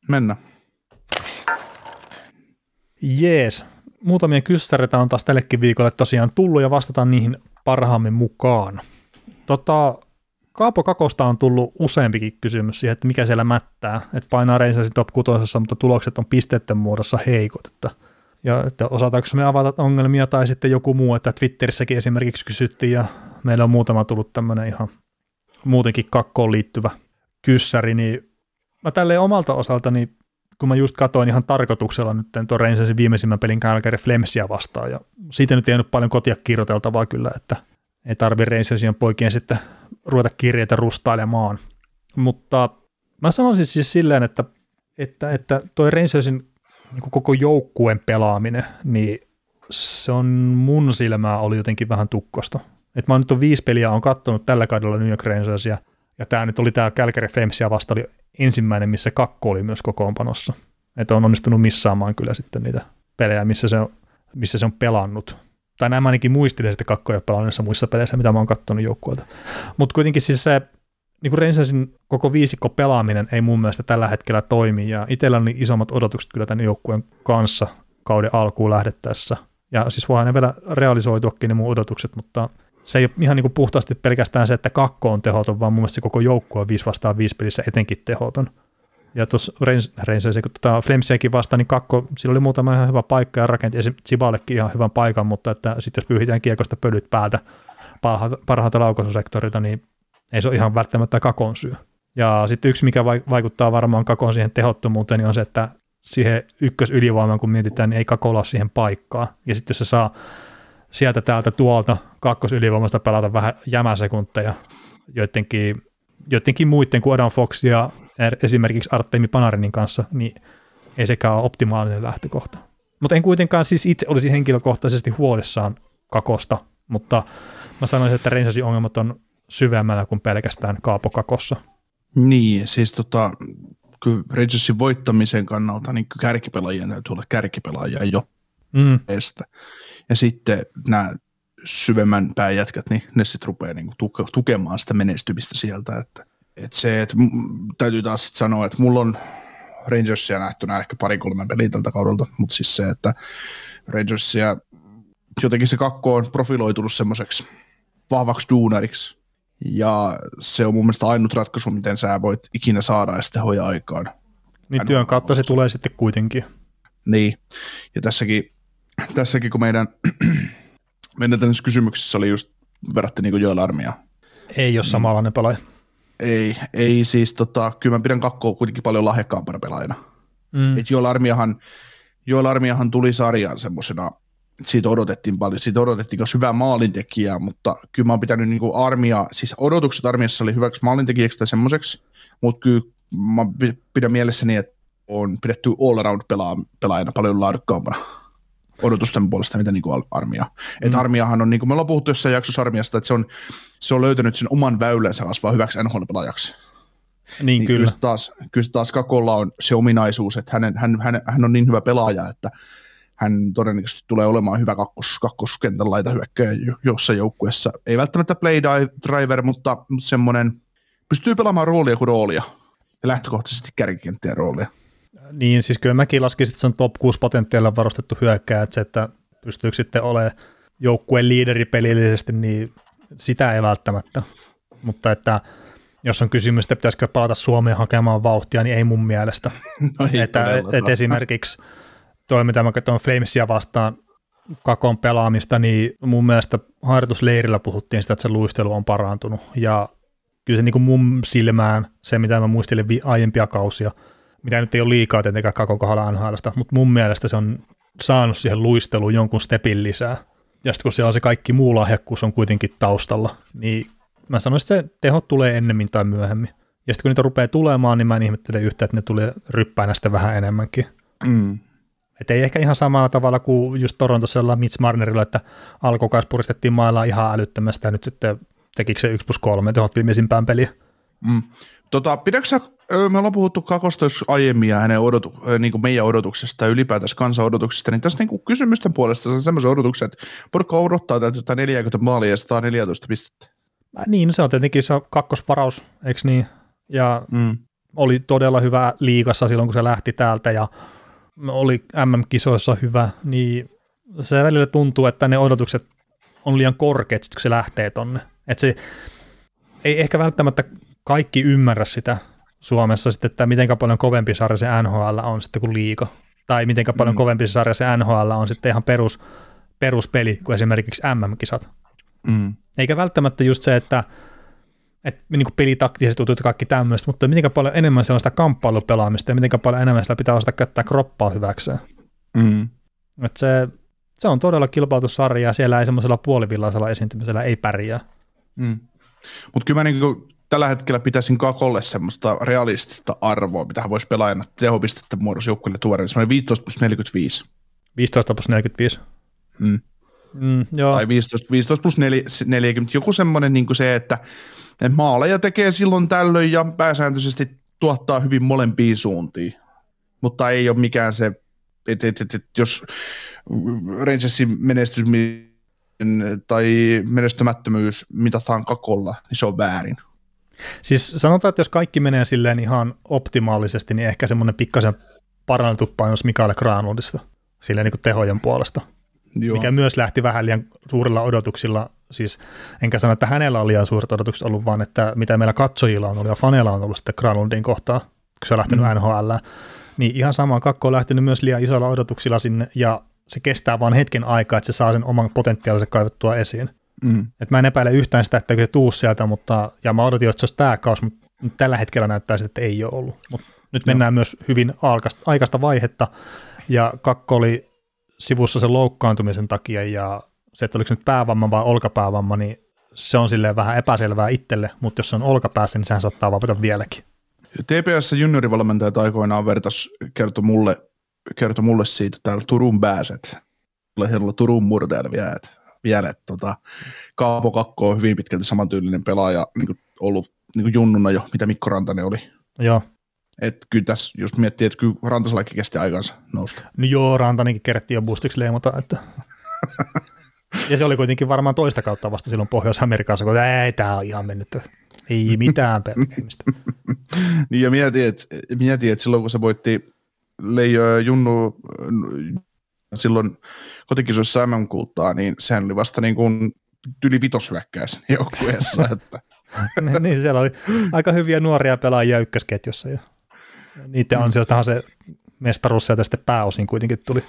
Mennään.
Jees. Muutamia kyssäreitä on taas tällekin viikolle tosiaan tullut ja vastataan niihin parhaammin mukaan. Tota, Kaapo Kakosta on tullut useampikin kysymys siihen, että mikä siellä mättää. Että painaa Rangersin top 6, mutta tulokset on pisteiden muodossa heikot. Että ja että osataanko me avata ongelmia tai sitten joku muu, että Twitterissäkin esimerkiksi kysyttiin ja meillä on muutama tullut tämmöinen ihan muutenkin kakkoon liittyvä kyssäri, niin mä tälleen omalta osaltani, kun mä just katoin ihan tarkoituksella nyt tuon Rangersin viimeisimmän pelin Calgary Flemsia vastaan ja siitä nyt ei ollut paljon kotia kirjoiteltavaa kyllä, että ei tarvi Rangersien poikien sitten ruveta kirjeitä rustailemaan. Mutta mä sanoisin siis silleen, että, että, että toi Rangersin niin koko joukkueen pelaaminen, niin se on mun silmää oli jotenkin vähän tukkosta. Et mä nyt on viisi peliä on kattonut tällä kaudella New York Rangersia, ja tämä nyt oli tämä Calgary Flamesia vasta oli ensimmäinen, missä kakko oli myös kokoonpanossa. Että on onnistunut missaamaan kyllä sitten niitä pelejä, missä se on, missä se on pelannut. Tai nämä ainakin muistelen sitten kakkoja pelanneissa muissa peleissä, mitä mä oon kattonut joukkueelta. Mutta kuitenkin siis se niin Rangersin koko viisikko pelaaminen ei mun mielestä tällä hetkellä toimi, ja itsellä on isommat odotukset kyllä tämän joukkueen kanssa kauden alkuun lähdettäessä. Ja siis voihan ne vielä realisoituakin ne mun odotukset, mutta se ei ole ihan niin kuin puhtaasti pelkästään se, että kakko on tehoton, vaan mun mielestä se koko joukkue on 5 vastaan 5 pelissä etenkin tehoton. Ja tuossa Rangersin, kun tota Flamesiakin vastaan, niin kakko, sillä oli muutama ihan hyvä paikka ja rakenti esimerkiksi Ziballekin ihan hyvän paikan, mutta että sitten jos pyyhitään kiekosta pölyt päältä parhaata, parhaata laukaisusektorilta, niin ei se ole ihan välttämättä kakon syy. Ja sitten yksi, mikä vaikuttaa varmaan kakon siihen tehottomuuteen, niin on se, että siihen ykkösylivoimaan, kun mietitään, niin ei kakolla siihen paikkaa. Ja sitten jos se saa sieltä täältä tuolta kakkosylivoimasta pelata vähän jämäsekunteja joidenkin, joidenkin muiden kuin Adam Fox ja er, esimerkiksi Artemi Panarinin kanssa, niin ei sekään ole optimaalinen lähtökohta. Mutta en kuitenkaan siis itse olisi henkilökohtaisesti huolissaan kakosta, mutta mä sanoisin, että Rangersin ongelmat on syvemmällä kuin pelkästään kaapokakossa.
Niin, siis tota, kyllä Rangersin voittamisen kannalta niin kärkipelaajien täytyy olla kärkipelaajia jo
Mm.
estä. Ja sitten nämä syvemmän pääjätkät, niin ne sitten rupeaa niin tuke, tukemaan sitä menestymistä sieltä. Että, että se, että m- täytyy taas sit sanoa, että mulla on Rangersia nähtynä ehkä pari-kolme peliä tältä kaudelta, mutta siis se, että Rangersia jotenkin se kakko on profiloitunut semmoiseksi vahvaksi duunariksi. Ja se on mun mielestä ainut ratkaisu, miten sä voit ikinä saada ja sitten hoja aikaan.
Niin
Ainoa
työn kautta se tulee sitten kuitenkin.
Niin, ja tässäkin, tässäkin kun meidän, (clears throat) meidän tämmöisessä kysymyksessä oli just verrattiin niin Joel Armia.
Ei ole samanlainen pelaaja.
Ei, ei siis tota, kyllä mä pidän kakkoa kuitenkin paljon lahjakkaampana pelaajana.
Mm.
Et Joel Armiahan, Joel Armiahan tuli sarjaan semmoisena, siitä odotettiin paljon, siitä odotettiin myös hyvää maalintekijää, mutta kyllä mä oon pitänyt niin Armia, siis odotukset Armiassa oli hyväksi maalintekijäksi tai semmoiseksi, mutta kyllä mä pi- pidän mielessäni, että on pidetty all around pelaa, pelaajana paljon laadukkaampana odotusten puolesta, mitä niin kuin Armia. Mm. Että Armiahan on, niin kuin me ollaan puhuttu jossain jaksossa Armiasta, että se on, se on löytänyt sen oman väylänsä kasvaa hyväksi NHL-pelaajaksi.
Niin,
Niin
kyllä.
Kyllä taas, kyllä taas Kakolla on se ominaisuus, että hänen, hän, hän, hän on niin hyvä pelaaja, että hän todennäköisesti tulee olemaan hyvä kakkos, kakkoskentän laita hyökkäjä jo- jossain joukkueessa. Ei välttämättä play driver, mutta, mutta semmoinen, pystyy pelaamaan roolia kuin roolia. Ja lähtökohtaisesti kärkikenttien roolia.
Niin, siis kyllä mäkin laskisin, että se on top 6 potentiaalilla varustettu hyökkääjä, että se, että pystyykö sitten olemaan joukkueen liideri pelillisesti, niin sitä ei välttämättä. Mutta että jos on kysymys, että pitäisikö palata Suomeen hakemaan vauhtia, niin ei mun mielestä. (laughs)
No ei
että, että esimerkiksi toi, mitä mä katson Flamesia vastaan kakon pelaamista, niin mun mielestä harjoitusleirillä puhuttiin sitä, että se luistelu on parantunut. Ja kyllä se niin kuin mun silmään, se mitä mä muistelin aiempia kausia, mitä nyt ei ole liikaa tietenkään kakon kohdalla NHLstä, mutta mun mielestä se on saanut siihen luisteluun jonkun stepin lisää. Ja sitten kun siellä on se kaikki muu lahjakkuus on kuitenkin taustalla, niin mä sanoisin, että se tehot tulee ennemmin tai myöhemmin. Ja sitten kun niitä rupeaa tulemaan, niin mä en ihmettele yhtään, että ne tulee ryppäänä sitten vähän enemmänkin.
Mm.
Että ei ehkä ihan samalla tavalla kuin just Torontossa Mitch Marnerilla, että alkukas puristettiin mailla ihan älyttömästä ja nyt sitten tekikö se 1 plus 3 tehot viimeisimpään peliä.
Mm. Tota, pidätkö sä, ö, me ollaan puhuttu Kakosta aiemmin ja hänen odotu, niin kuin meidän odotuksesta ja ylipäätänsä kansan odotuksista, niin tässä niin kuin kysymysten puolesta on semmoisen odotuksen, että porukka odottaa jotain 40 maalia ja 114 pistettä.
Niin, no se on tietenkin se on kakkosvaraus, eikö niin? Ja
Mm.
oli todella hyvä liigassa silloin, kun se lähti täältä ja oli MM-kisoissa hyvä, niin se välillä tuntuu, että ne odotukset on liian korkeat, sit kun se lähtee tonne. Että se ei ehkä välttämättä kaikki ymmärrä sitä Suomessa sitten, että miten paljon kovempi sarja se NHL on sitten kuin liiga. Tai miten paljon
Mm.
kovempi sarja se NHL on sitten ihan perus, peruspeli kuin esimerkiksi MM-kisat.
Mm.
Eikä välttämättä just se, että, että niin kuin pelitaktiset jutut ja kaikki tämmöistä, mutta miten paljon enemmän siellä on sitä kamppailupelaamista ja miten paljon enemmän sillä pitää osata käyttää kroppaa hyväkseen.
Mm.
Että se, se on todella kilpailtu sarja ja siellä ei semmoisella puolivillaisella esiintymisellä ei pärjää.
Mm. Mutta kyllä mä niin kuin tällä hetkellä pitäisin Kakolle semmoista realistista arvoa, mitä hän voisi pelaajana tehopistettä muodossa joukkueelle tuoda, niin semmoinen 15 plus 45.
15 plus 45.
Mm.
Mm, joo,
Tai 15, 15 plus 4, 40, joku semmoinen niin kuin se, että maaleja tekee silloin tällöin ja pääsääntöisesti tuottaa hyvin molempiin suuntiin. Mutta ei ole mikään se, että et, et, et, jos Rangersin menestyminen tai menestymättömyys mitataan kakolla, niin se on väärin.
siis sanotaan, että jos kaikki menee silleen ihan optimaalisesti, niin ehkä semmoinen pikkasen parannettu painos Mikael Granlundista silleen niin kuin tehojen puolesta.
Joo.
mikä myös lähti vähän liian suurilla odotuksilla, siis enkä sano, että hänellä on liian suuret odotukset ollut, vaan että mitä meillä katsojilla on ollut ja faneilla on ollut sitten Granlundin kohtaa, kun se on lähtenyt mm. NHL, niin ihan sama kakko on lähtenyt myös liian isoilla odotuksilla sinne, ja se kestää vain hetken aikaa, että se saa sen oman potentiaalisen kaivettua esiin.
Mm.
Et mä en epäile yhtään sitä, että se tuu sieltä, mutta, ja mä odotin, että se olisi tämä kaus, mutta nyt tällä hetkellä näyttää siltä, että ei ole ollut. Mut nyt mennään myös hyvin alkasta, aikaista vaihetta, ja kakko oli sivussa sen loukkaantumisen takia, ja se, että oliko se nyt päävamma vai olkapäävamma, niin se on silleen vähän epäselvää itselle, mutta jos se on olkapäässä, niin sehän saattaa vapata vieläkin.
TPS juniorivalmentajat aikoinaan vertas, kertoi mulle, kertoi mulle siitä täällä Turun pääset. Heillä on Turun murteella vielä, että vielä, että tota, Kaapo Kakko on hyvin pitkälti samantyylinen pelaaja, niin kuin ollut niin kuin junnuna jo, mitä Mikko Rantanen oli.
Joo.
Et kyllä tässä, jos miettii, että kyllä Rantasellakin kesti aikansa nousta.
No joo, Rantanenkin kerätti jo boostiksi leimata, että... (laughs) ja se oli kuitenkin varmaan toista kautta vasta silloin Pohjois-Amerikassa, kun ei, tämä on ihan mennyt, ei mitään pelkäimistä. (laughs)
niin ja mietin, että, mietin, että silloin kun se voitti Leijo Junnu silloin kotikisoissa MM-kultaa, niin sehän oli vasta niin kuin tyli vitoshyökkäys joukkueessa. Että. (laughs)
niin, siellä oli aika hyviä nuoria pelaajia ykkösketjussa jo. Niiden ansiostahan se mestaruus sieltä sitten pääosin kuitenkin tuli.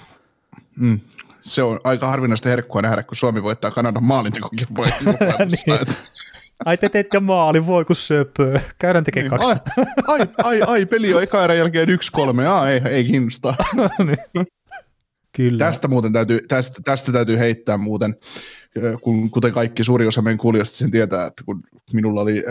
Mm. Se on aika harvinaista herkkua nähdä, kun Suomi voittaa Kanadan maalintekokilpailusta. (laughs) niin.
Ai te teitte maali, voi kun söpöö. Käydään tekemään kaksi.
Ai, ai, ai, ai, peli on eka erän jälkeen yksi kolme. Aa, ei, ei kiinnosta. (laughs)
niin. Kyllä.
Tästä muuten täytyy, tästä, tästä täytyy heittää muuten, kun, kuten kaikki suuri osa meidän kuulijoista sen tietää, että kun minulla oli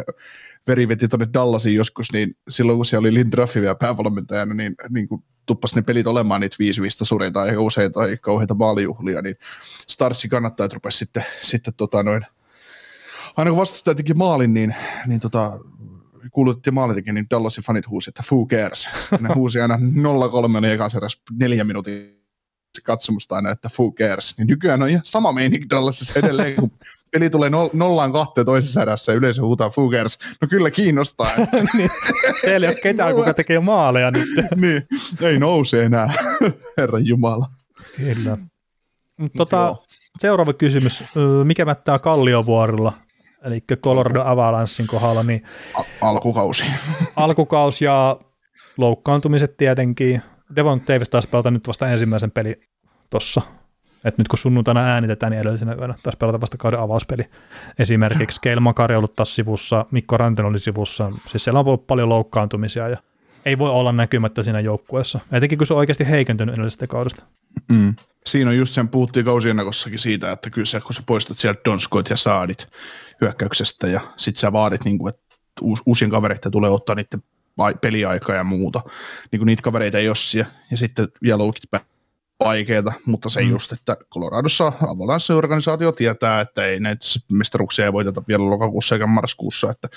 veri veti tuonne Dallasiin joskus, niin silloin kun siellä oli Lindraffi vielä päävalmentajana, niin, niin kun tuppas ne pelit olemaan niitä viisi viistä sureita tai usein tai kauheita maalijuhlia, niin Starsi kannattaa, että rupesi sitten, sitten tota noin, aina kun vastustaja teki maalin, niin, niin tota, kuulutettiin maalintekijä, niin Dallasin fanit huusi, että who cares. Sitten ne huusi aina 0-3 oli ekan neljä minuutin katsomusta aina, että who cares. Niin nykyään on ihan sama meininki Dallasissa edelleen, kun peli tulee nollaan kahteen toisessa erässä ja yleisö huutaa who cares. No kyllä kiinnostaa. (laughs)
niin. Teillä ei ole ketään, kuka tekee maaleja nyt. (laughs)
niin, ei nouse enää, (laughs) herran jumala.
Kyllä. Tota, seuraava kysymys. Mikä mättää Kalliovuorilla? Eli Colorado Avalanssin kohdalla. Niin
Al- alkukausi.
alkukausi ja loukkaantumiset tietenkin. Devon Davis taas pelata nyt vasta ensimmäisen peli tossa. Et nyt kun sunnuntaina äänitetään, niin edellisenä yönä taas pelata vasta kauden avauspeli. Esimerkiksi Keil Makari on ollut taas sivussa, Mikko Ranten oli sivussa. Siis siellä on ollut paljon loukkaantumisia ja ei voi olla näkymättä siinä joukkueessa. Etenkin kun se on oikeasti heikentynyt edellisestä kaudesta.
Mm. Siinä on just sen puhuttiin kausiennakossakin siitä, että kyllä se, kun sä poistat sieltä Donskoit ja Saadit hyökkäyksestä ja sit sä vaadit, niin kuin, että uusien kavereita tulee ottaa niiden peliaikaa ja muuta. Niin kuin niitä kavereita ei ole siellä. Ja sitten vielä loukit vaikeita, mutta se mm. just, että Coloradossa Avalanche-organisaatio tietää, että ei näitä mestaruksia ei voiteta vielä lokakuussa eikä marraskuussa, että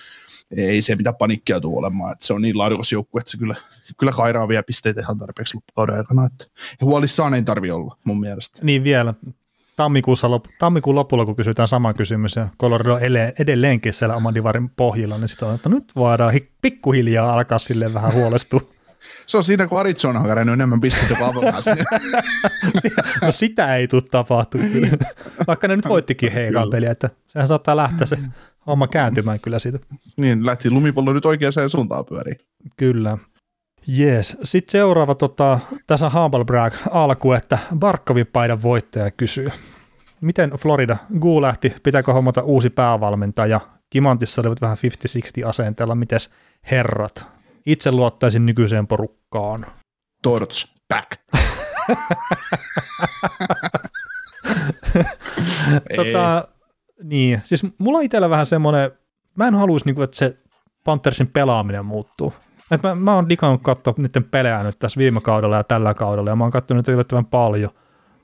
ei se mitään panikkia tule olemaan, että se on niin laadukas joukkue, että se kyllä, kyllä kairaa vielä pisteitä ihan tarpeeksi loppukauden aikana, että huolissaan ei tarvi olla mun mielestä.
Niin vielä, tammikuussa, tammikuun lopulla, kun kysytään sama kysymys, ja Colorado edelleenkin siellä oman divarin pohjilla, niin sitten on, että nyt voidaan pikkuhiljaa alkaa sille vähän huolestua.
Se on siinä, kun Arizona on kerännyt enemmän pisteitä kuin (laughs)
no sitä ei tule tapahtumaan kyllä. Vaikka ne nyt voittikin heikan peliä, että sehän saattaa lähteä se homma kääntymään kyllä siitä.
Niin, lähti lumipallo nyt oikeaan suuntaan pyöriin.
Kyllä. Jees. Sitten seuraava, tota, tässä Humble Brag alku, että Barkovin paidan voittaja kysyy. Miten Florida? Guu lähti, pitääkö hommata uusi päävalmentaja? Kimantissa olivat vähän 50-60 asenteella. Mites herrat? Itse luottaisin nykyiseen porukkaan.
Torts back. (laughs)
tota, niin, siis mulla on itsellä vähän semmoinen, mä en haluaisi, niinku, että se Panthersin pelaaminen muuttuu. Et mä, mä oon digannut katsoa niiden pelejä nyt tässä viime kaudella ja tällä kaudella, ja mä oon katsonut niitä yllättävän paljon,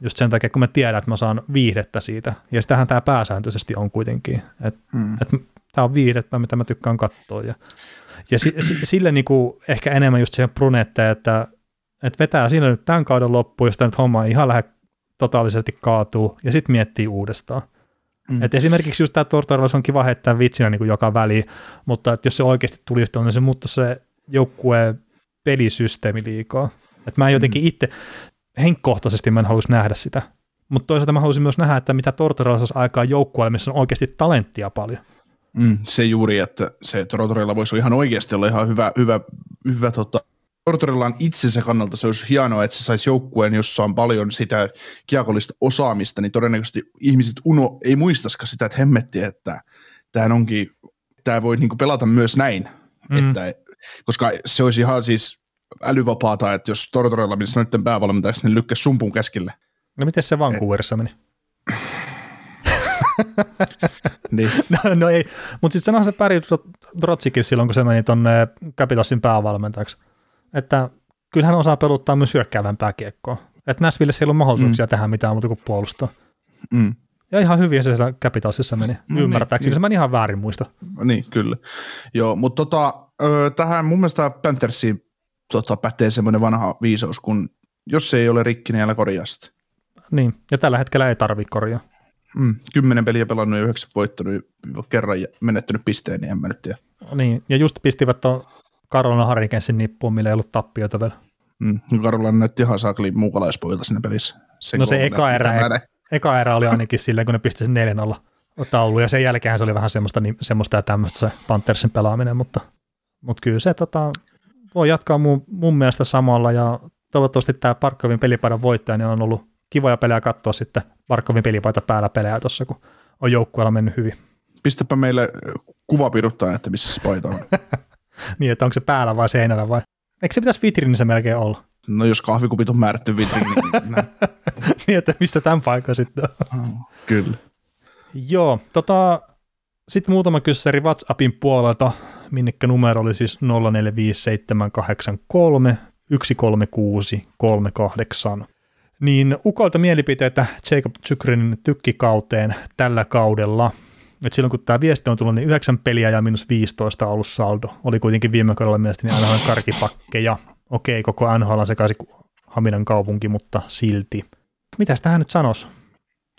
just sen takia, kun mä tiedän, että mä saan viihdettä siitä. Ja sitähän tämä pääsääntöisesti on kuitenkin. Että hmm. et, tämä on viihdettä, mitä mä tykkään katsoa. Ja, ja si, si, sille niinku ehkä enemmän just siihen brunette, että, että vetää siinä nyt tämän kauden loppuun, jos tämä nyt homma ihan lähde totaalisesti kaatuu, ja sitten miettii uudestaan. Mm. Et esimerkiksi just tämä Tortorellas on kiva heittää vitsinä niin kuin joka väli, mutta että jos se oikeasti tulisi niin se muuttaa se joukkueen pelisysteemi liikaa. Et mä en jotenkin mm. itse, henkkohtaisesti mä en haluaisi nähdä sitä. Mutta toisaalta mä haluaisin myös nähdä, että mitä Tortorella saisi aikaa joukkueelle, missä on oikeasti talenttia paljon.
Mm, se juuri, että se Tortorella voisi ihan oikeasti olla ihan hyvä, hyvä, hyvä tota, Tortorellan itsensä kannalta se olisi hienoa, että se saisi joukkueen, jossa on paljon sitä kiekollista osaamista, niin todennäköisesti ihmiset uno, ei muistaisikaan sitä, että hemmetti, että tämä onkin, tämä voi niinku pelata myös näin, mm. että, koska se olisi ihan siis älyvapaata, että jos Tortorella menisi noiden päävalmentajaksi, niin lykkäisi sumpun käskille.
No miten se Vancouverissa meni? (laughs)
niin.
no, no ei, mutta sitten sanohan se pärjäsi Trotsikin silloin, kun se meni tuonne Capitalsin päävalmentajaksi että kyllähän osaa peluttaa myös hyökkäävämpää kiekkoa. Että Näsville ei ollut mahdollisuuksia mm. tehdä mitään muuta kuin puolustaa.
Mm.
Ja ihan hyvin se siellä Capitalsissa meni,
No
ymmärtääkseni.
niin,
Se meni ihan väärin muista.
Niin, kyllä. Joo, mutta tota, ö, tähän mun mielestä Panthersiin tota, pätee semmoinen vanha viisaus, kun jos se ei ole rikki, niin älä korjaa sitä.
Niin, ja tällä hetkellä ei tarvitse korjaa.
Mm, kymmenen peliä pelannut ja yhdeksän voittanut kerran ja menettänyt pisteen, niin en mä nyt tiedä.
Niin, ja just pistivät tuon Carolina Hurricanesin nippuun, millä ei ollut tappioita vielä.
Mm, Karolan näytti ihan saakeli muukalaispoilta siinä pelissä.
No se eka erä,
näin.
eka erä oli ainakin silleen, kun ne pisti sen 4 taulu, ja sen jälkeen se oli vähän semmoista, niin, semmoista ja tämmöistä se Panthersin pelaaminen, mutta, mutta kyllä se tota, voi jatkaa mun, mun mielestä samalla, ja toivottavasti tämä Parkkovin pelipaidan voittaja niin on ollut kivoja pelejä katsoa sitten Parkkovin pelipaita päällä pelejä tuossa, kun on joukkueella mennyt hyvin.
Pistäpä meille kuva piruttaa, että missä se paita on. (laughs)
Niin, että onko se päällä vai seinällä vai? Eikö se pitäisi vitriinissä melkein olla?
No jos kahvikupit on määrätty vitriiniin, niin (laughs)
niin, että mistä tämän paikan sitten on?
Oh, Kyllä.
Joo, tota, sitten muutama kyssäri WhatsAppin puolelta, minnekä numero oli siis 045783 136 38. Niin Ukolta mielipiteitä Jacob Zykrinin tykkikauteen tällä kaudella. Et silloin kun tämä viesti on tullut, niin 9 peliä ja minus 15 on ollut saldo. Oli kuitenkin viime kaudella mielestäni aina karkipakkeja. Okei, koko NHL on sekaisin kuin Haminan kaupunki, mutta silti. Mitäs tähän nyt sanoisi?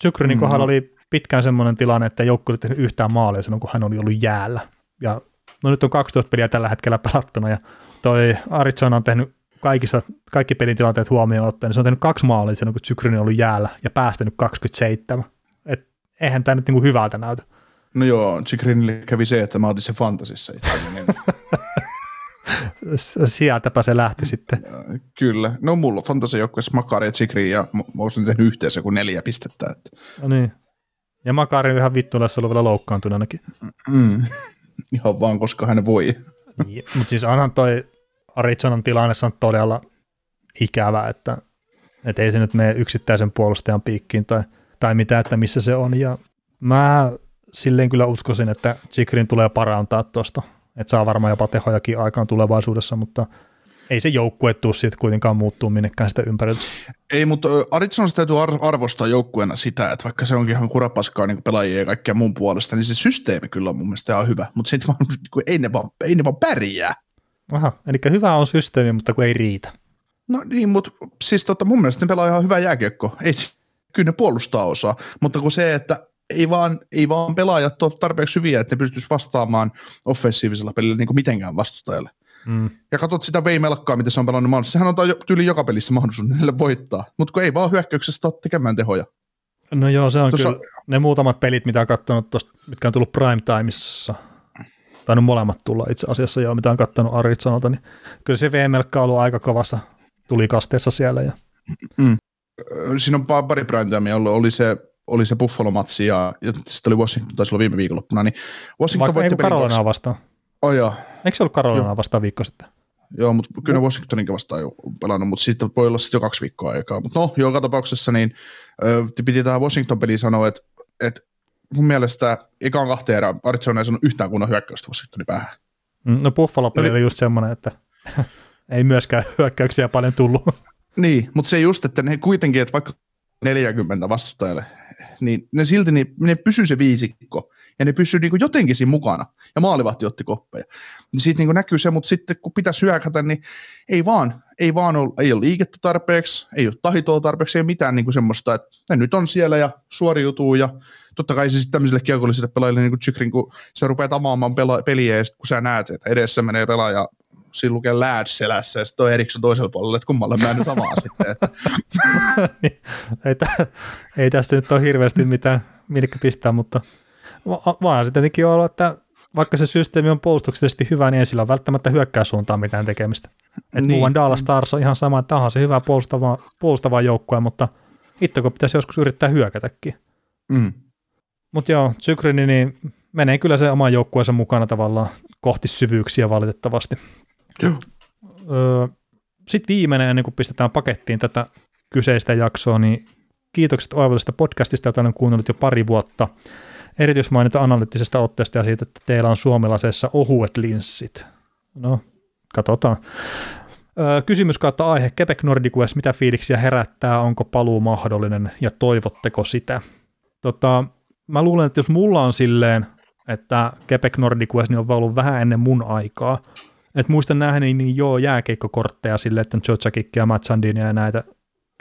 Zykrinin
Mm.
kohdalla oli pitkään semmoinen tilanne, että joukko ei tehnyt yhtään maalia silloin, kun hän oli ollut jäällä. Ja no nyt on 12 peliä tällä hetkellä pelattuna, ja toi Arizona on tehnyt kaikista, kaikki pelin tilanteet huomioon ottaen, niin se on tehnyt kaksi maalia silloin, kun Zykrinin on ollut jäällä, ja päästänyt 27. Et eihän tämä nyt niinku hyvältä näytä.
No joo, Chikrinille kävi se, että mä otin sen fantasissa itse. Niin, (laughs)
Sieltäpä se lähti sitten.
kyllä. No mulla on fantasiajoukkueessa Makari ja Chikrin ja mä olisin tehnyt yhteensä kuin neljä pistettä. Että.
No niin. Ja Makari on ihan vittuilassa ollut vielä loukkaantunenakin.
Mm. (laughs) Ihan vaan, koska hän voi.
Mutta siis onhan toi Arizonan tilanne on todella ikävä, että, että ei se nyt mene yksittäisen puolustajan piikkiin tai, tai mitä, että missä se on. Ja mä silleen kyllä uskoisin, että Chikrin tulee parantaa tuosta, että saa varmaan jopa tehojakin aikaan tulevaisuudessa, mutta ei se joukkue tuu siitä kuitenkaan muuttuu minnekään sitä ympäriltä.
Ei, mutta ö, Arizonassa täytyy ar- arvostaa joukkueena sitä, että vaikka se onkin ihan kurapaskaa niin pelaajia ja kaikkea muun puolesta, niin se systeemi kyllä on mun mielestä ihan hyvä. Mutta sitten vaan, (laughs) kun ei ne vaan, ei ne vaan pärjää.
Aha, eli hyvä on systeemi, mutta kun ei riitä.
No niin, mutta siis tota, mun mielestä ne pelaa ihan hyvää jääkiekkoa. Ei, kyllä ne puolustaa osaa, mutta kun se, että ei vaan, ei vaan pelaajat ole tarpeeksi hyviä, että ne pystyisi vastaamaan offensiivisella pelillä niin kuin mitenkään vastustajalle.
Mm.
Ja katsot sitä veimelkkaa, miten se on pelannut maailmassa. Sehän antaa tyyli joka pelissä mahdollisuuden niille voittaa. Mutta kun ei vaan hyökkäyksestä ole tekemään tehoja.
No joo, se on
Tuossa-
kyllä ne muutamat pelit, mitä on katsonut tosta, mitkä on tullut prime timeissa, tai no molemmat tulla itse asiassa joo, mitä on katsonut Arizonalta, niin kyllä se VMLK on ollut aika kovassa tulikasteessa siellä. Ja,
Ö, Siinä on pa- pari primetimea ollut. Oli se, oli se Buffalo-matsi ja, ja sitten oli Washington, taisi olla viime viikonloppuna. Niin Washington
vaikka
voitti pelin kaksi.
vastaan.
Oh, joo.
Eikö se ollut Carolinaa vastaan viikko sitten?
Joo, mutta kyllä ne Washingtoninkin vastaan jo pelannut, mutta sitten voi olla sitten jo kaksi viikkoa aikaa. Mutta no, joka tapauksessa niin ö, piti tähän Washington-peliin sanoa, että, että mun mielestä ekaan kahteen erään Arizona ei sanonut yhtään kunnon hyökkäystä Washingtonin päähän.
Mm, No Buffalo-peli
No
oli just semmoinen, että (laughs) ei myöskään hyökkäyksiä paljon tullut.
Niin, mutta se just, että ne kuitenkin, että vaikka 40 vastustajalle, niin ne silti niin, ne pysyy se viisikko, ja ne pysyy niin jotenkin siinä mukana, ja maalivahti otti koppeja. Niin siitä niin näkyy se, mutta sitten kun pitäisi hyökätä, niin ei vaan, ei vaan ole, ei ole liikettä tarpeeksi, ei ole tahitoa tarpeeksi, ei mitään niin semmoista, että ne nyt on siellä ja suoriutuu, ja totta kai se sitten tämmöiselle kiekolliselle pelaajille, niin kuin Chikrin, kun sä rupeat amaamaan pela- peliä, ja sitten kun sä näet, että edessä menee pelaaja, siinä lukee lad selässä, ja sitten on Eriksson toisella puolella, että kummalle mä nyt avaan sitten, että (laughs)
ei, tä, ei tästä nyt ole hirveästi mitään minnekä pistää, mutta va- vaan se tietenkin olla, että vaikka se systeemi on puolustuksellisesti hyvä, niin ei sillä ole välttämättä hyökkäyssuuntaan mitään tekemistä. Et
Niin.
muuan Dallas Stars on ihan sama, että onhan se hyvä puolustava, puolustava joukkue, mutta itse kun pitäisi joskus yrittää hyökätäkin.
mm.
Mutta joo, Sykrini niin menee kyllä se oman joukkueensa mukana tavallaan kohti syvyyksiä valitettavasti. Öö, Sitten viimeinen, ennen kuin pistetään pakettiin tätä kyseistä jaksoa, niin kiitokset oivallisesta podcastista, jota olen kuunnellut jo pari vuotta. Erityismainita analyyttisesta otteesta ja siitä, että teillä on suomalaisessa ohuet linssit. No, katsotaan. Öö, Kysymys kautta aihe. Quebec Nordic West, mitä fiiliksiä herättää, onko paluu mahdollinen ja toivotteko sitä? Tota, mä luulen, että jos mulla on silleen, että Quebec Nordic West niin on ollut vähän ennen mun aikaa, että muistan nähneeni niin joo jääkeikkokortteja silleen, että on Jotsakikki ja Matsandinia ja näitä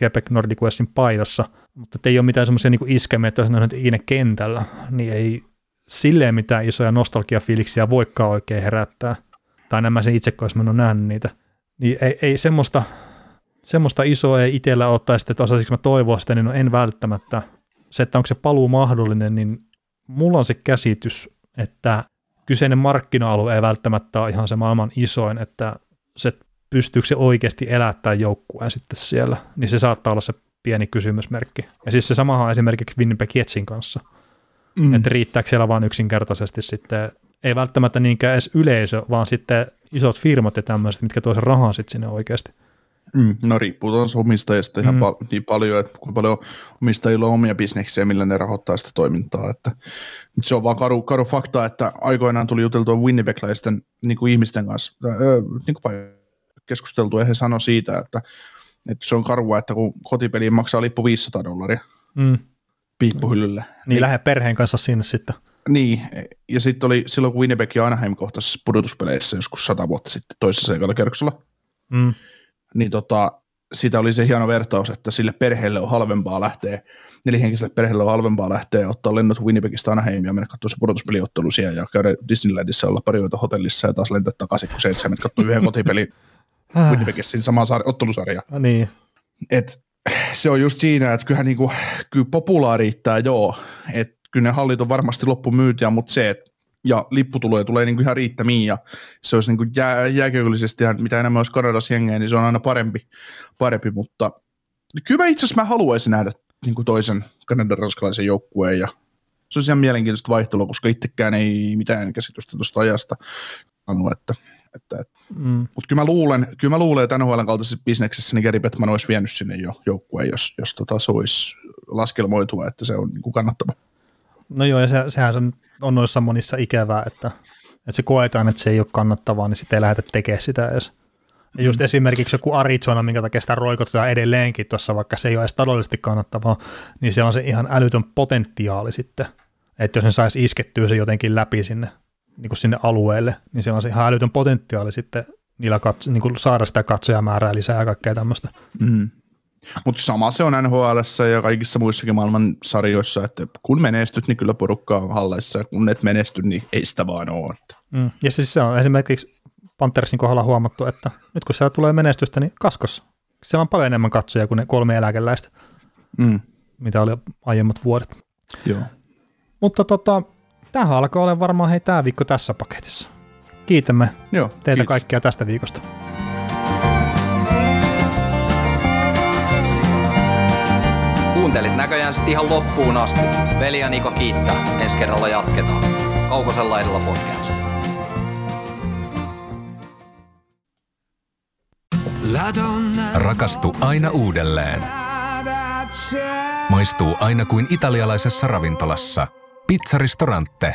Quebec Nordic Westin paidassa, mutta ei ole mitään semmoisia niin iskemiä, että on ikinä kentällä, niin ei silleen mitään isoja nostalgiafiiliksiä voikaan oikein herättää. Tai nämä sen itse, kun olisi nähnyt niitä. Niin ei, ei semmoista, semmoista isoa ei itsellä ole, tai sitten, että osaisinko mä toivoa sitä, niin no en välttämättä. Se, että onko se paluu mahdollinen, niin mulla on se käsitys, että kyseinen markkina-alue ei välttämättä ole ihan se maailman isoin, että se pystyykö se oikeasti elättää joukkueen sitten siellä, niin se saattaa olla se pieni kysymysmerkki. Ja siis se samahan on esimerkiksi Winnipeg Jetsin kanssa, mm. että riittääkö siellä vain yksinkertaisesti sitten, ei välttämättä niinkään edes yleisö, vaan sitten isot firmat ja tämmöiset, mitkä tuo sen rahaa sitten sinne oikeasti.
Mm, no riippuu tuossa omistajista ihan mm. pal- niin paljon, että kuinka paljon omistajilla on omia bisneksiä, millä ne rahoittaa sitä toimintaa. Että, se on vaan karu, karu fakta, että aikoinaan tuli juteltua Winnipeglaisten niin kuin ihmisten kanssa, öö, niin kuin keskusteltu, ja he sanoi siitä, että, että se on karua, että kun kotipeliin maksaa lippu 500 dollaria mm. piippuhyllylle. Niin,
niin lähde perheen kanssa sinne sitten.
Niin, ja sitten oli silloin, kun Winnipeg ja Anaheim kohtasi pudotuspeleissä joskus sata vuotta sitten toisessa ekalla kerroksella, mm. Niin tota, siitä oli se hieno vertaus, että sille perheelle on halvempaa lähteä, nelihenkiselle perheelle on halvempaa lähteä ottaa lennot Winnipegistä Anaheimia, mennä katsoa se pudotuspeliottelu siellä ja käydä Disneylandissa olla pari yötä hotellissa ja taas lentää takaisin, kun se, että sä katsoa yhden kotipelin äh. Winnipegissä siinä samaa sar- ottelusarjaa.
No niin.
Et, se on just siinä, että kyllähän niinku, kyllä populaa riittää joo, että kyllä ne hallit on varmasti loppumyytiä, mutta se, että ja lipputuloja tulee niinku ihan riittämiin ja se olisi niinku jää, jääköllisesti, mitä enemmän olisi Kanadassa jengejä, niin se on aina parempi, parempi mutta kyllä mä itse asiassa mä haluaisin nähdä niinku toisen Kanadan ranskalaisen joukkueen ja se olisi ihan mielenkiintoista vaihtelua, koska itsekään ei mitään käsitystä tuosta ajasta annu, että että, että. Mm. Mutta kyllä mä luulen, kyllä mä luulen, että NHL kaltaisessa bisneksessä niin Gary Bettman olisi vienyt sinne jo joukkueen, jos, jos tota, se olisi laskelmoitua, että se on niin kuin kannattava.
No joo, ja se, sehän on, on noissa monissa ikävää, että, että se koetaan, että se ei ole kannattavaa, niin sitten ei lähdetä tekemään sitä edes. Ja just mm. esimerkiksi joku Arizona, minkä takia sitä roikotetaan edelleenkin tuossa, vaikka se ei ole edes taloudellisesti kannattavaa, niin se on se ihan älytön potentiaali sitten, että jos ne saisi iskettyä se jotenkin läpi sinne niin kuin sinne alueelle, niin se on se ihan älytön potentiaali sitten niillä katso, niin kuin saada sitä katsojamäärää lisää ja kaikkea tämmöistä. Mm.
Mutta sama se on NHL ja kaikissa muissakin maailman sarjoissa, että kun menestyt, niin kyllä porukka on halleissa, ja kun et menesty, niin ei sitä vaan ole.
Mm. Ja siis se on esimerkiksi Panthersin kohdalla huomattu, että nyt kun siellä tulee menestystä, niin kaskos. Siellä on paljon enemmän katsoja kuin ne kolme eläkeläistä, mm. mitä oli aiemmat vuodet.
Joo.
Mutta tota, Tähän alkaa olla varmaan hei tämä viikko tässä paketissa. Kiitämme Joo, teitä kiitos. kaikkia tästä viikosta.
Kuuntelit näköjään sitten ihan loppuun asti. Veli ja Niko kiittää. Ensi kerralla jatketaan. Kaukosella edellä podcast.
Rakastu aina uudelleen. Maistuu aina kuin italialaisessa ravintolassa – Pizzaristorante.